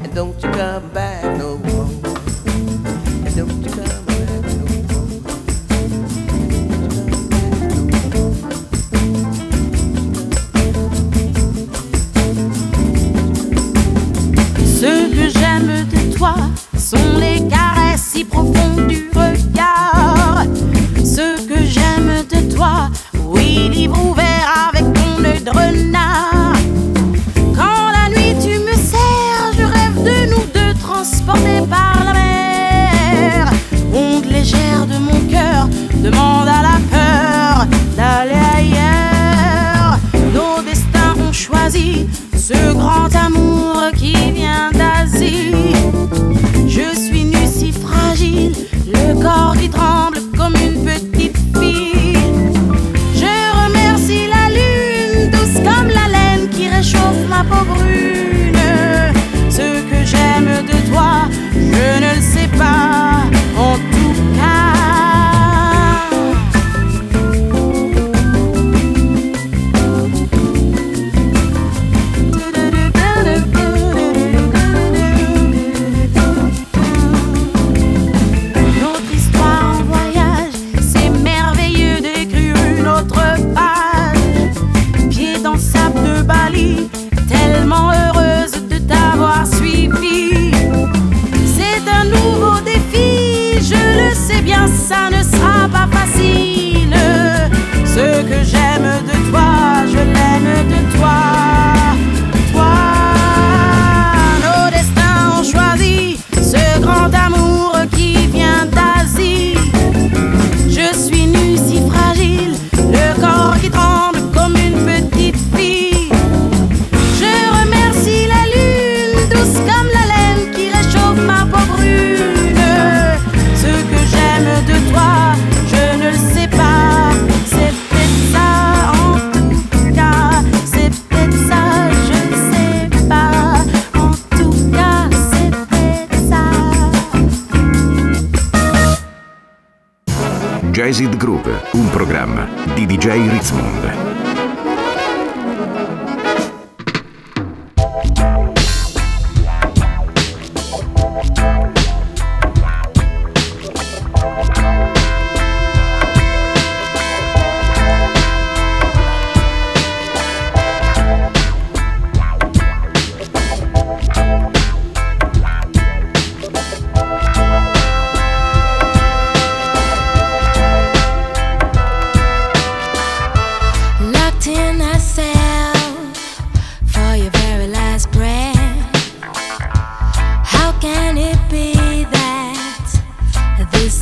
And don't you come back no more. And don't you come see. Program di DJ Ritzmond.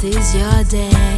is your day.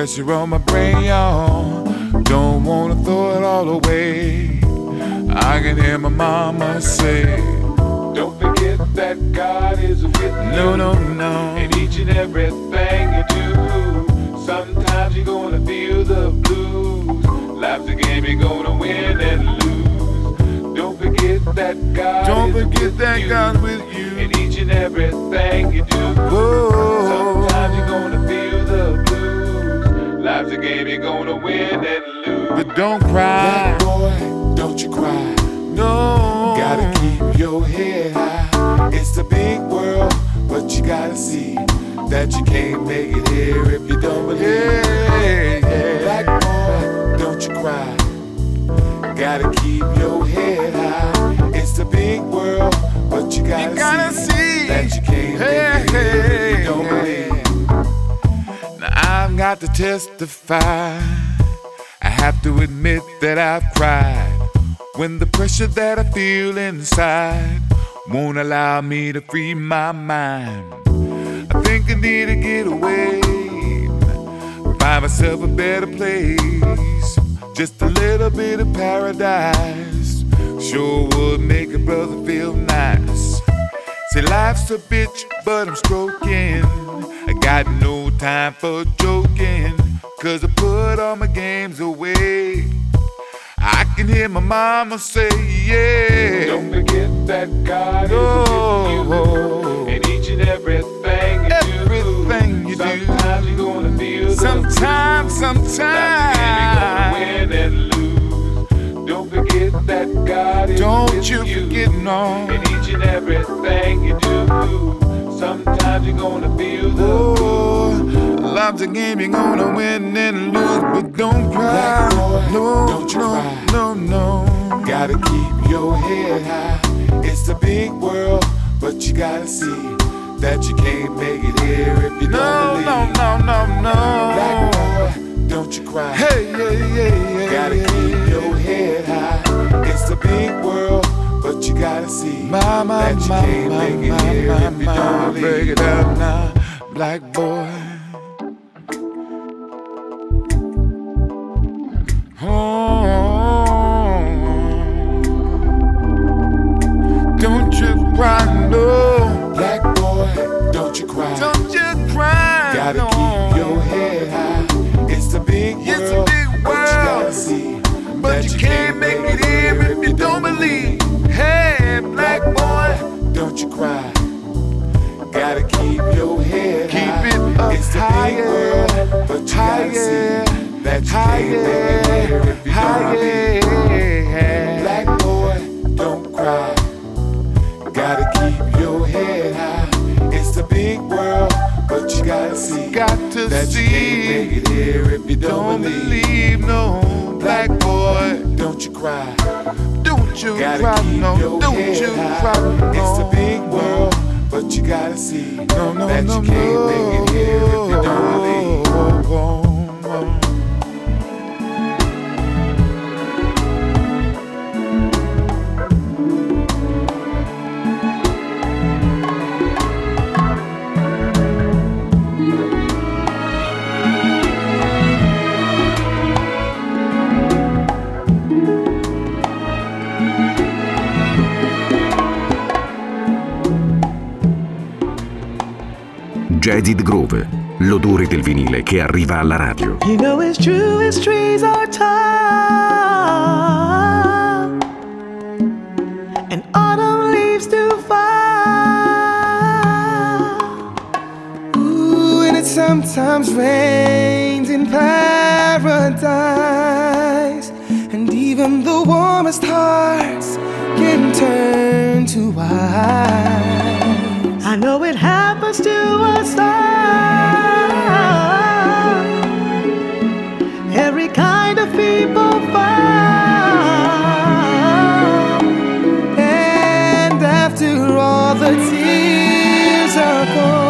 Pressure on my brain, y'all. Don't wanna throw it all away. I can hear my mama say, Don't forget that God is with you. No, no, no. In each and everything you do. Sometimes you're gonna feel the blues. Life's a game, you're gonna win and lose. Don't forget that God Don't forget that God with you. In each and everything you do. Whoa. Sometimes you're gonna feel the blues. Life's a game, you're gonna win and lose. But don't cry, boy, don't you cry. No, gotta keep your head high. It's a big world, but you gotta see that you can't make it here if you don't believe. Yeah, yeah. Black boy, don't you cry. Gotta keep your head high. A big world, but you gotta, you gotta see, see, that you can't hey, it here you don't believe. Now I've got to testify. I have to admit that I've cried when the pressure that I feel inside won't allow me to free my mind. I think I need to get away, find myself a better place, just a little bit of paradise. Sure would make a brother feel nice. Say life's a bitch, but I'm stroking. I got no time for joking, cause I put all my games away. I can hear my mama say, yeah. Don't forget that God is Oh. with you oh. and each and everything you Everything do. you do. Sometimes you're gonna feel Sometimes, Sometimes you're gonna win and lose. Don't forget that God is Don't with you forget, no. in each and everything you do. Sometimes you're gonna feel the Oh, life's a game, you're gonna win and lose, but don't cry. Boy, No, don't no, cry. no, no. Gotta keep your head high. It's a big world, but you gotta see that you can't make it here if you No, don't believe. no, no, no, no. Black boy, don't you cry. Hey, yeah, yeah, yeah. Gotta yeah, keep yeah. your head high. It's a big world, but you gotta see My, my, that you my, can't my, make it my, here my, if you my. don't Break it down now, black boy. Cry. Gotta keep your head Keep high. it up it's a higher, big world, but you gotta see that you can't make it here if you don't believe. higher. Black boy, don't cry. Gotta keep your head high. It's a big world, but you gotta see Got to that you can't make it here if you don't, Don't believe, no, black boy. Don't you cry. Don't you Gotta cry, keep no. your Don't head you high. cry, no. It's a big world, but you gotta see No, no, that no, you can't make it here if you don't believe. Jaded Grove, l'odore del vinile che arriva alla radio. You know it's true, its trees are tall, and autumn leaves do fall. Ooh, and it sometimes rains in paradise, and even the warmest hearts can turn to ice. I know it happens to us all. Every kind of people fall. And after all the tears are gone,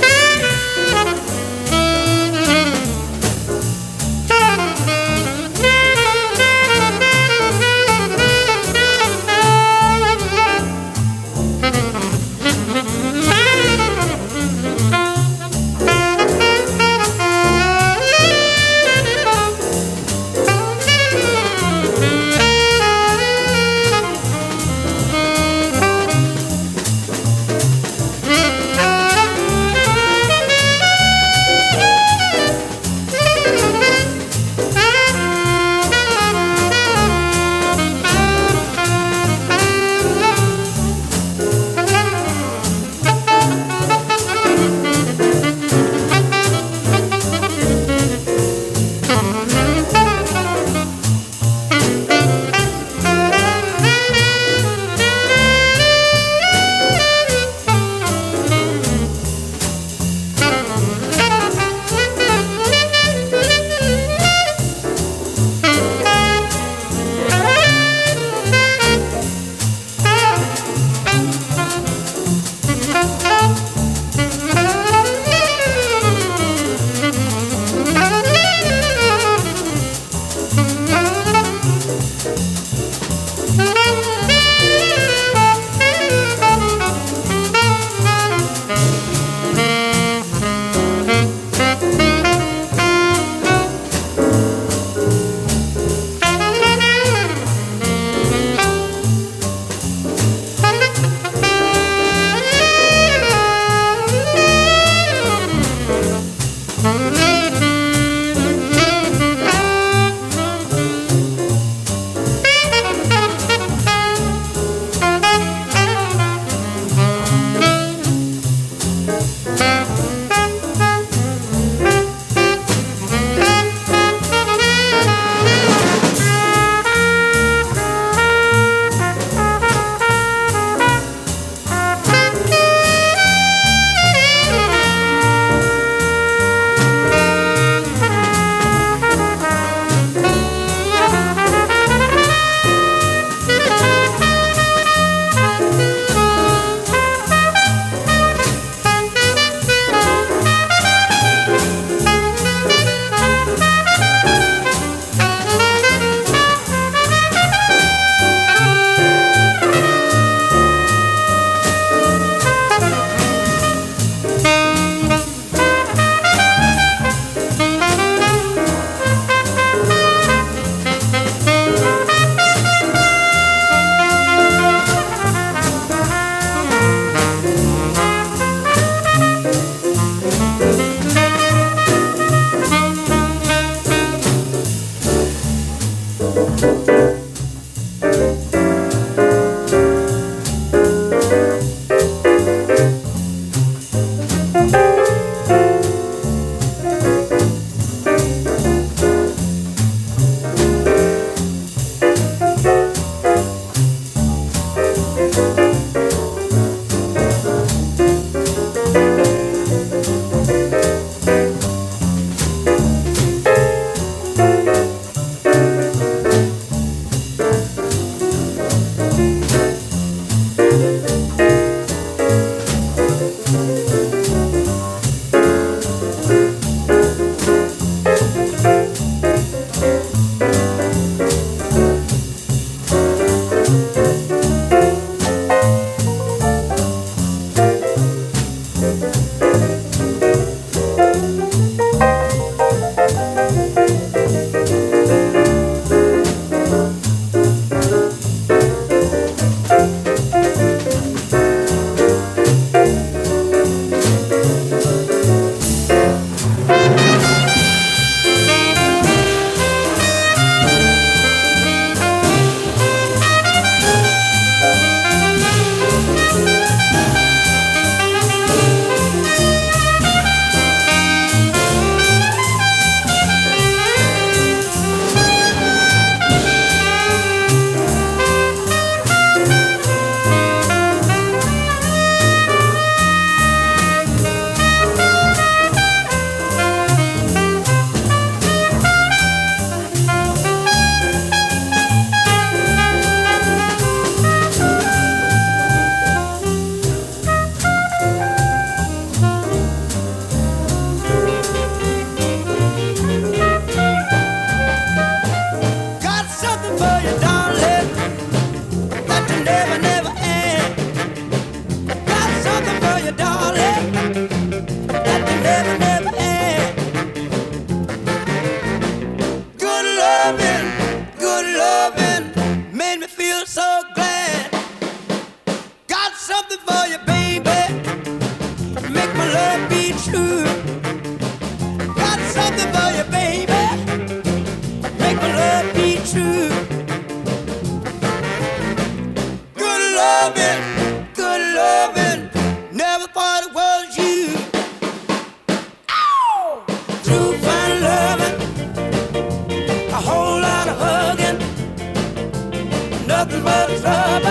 Everybody's happy.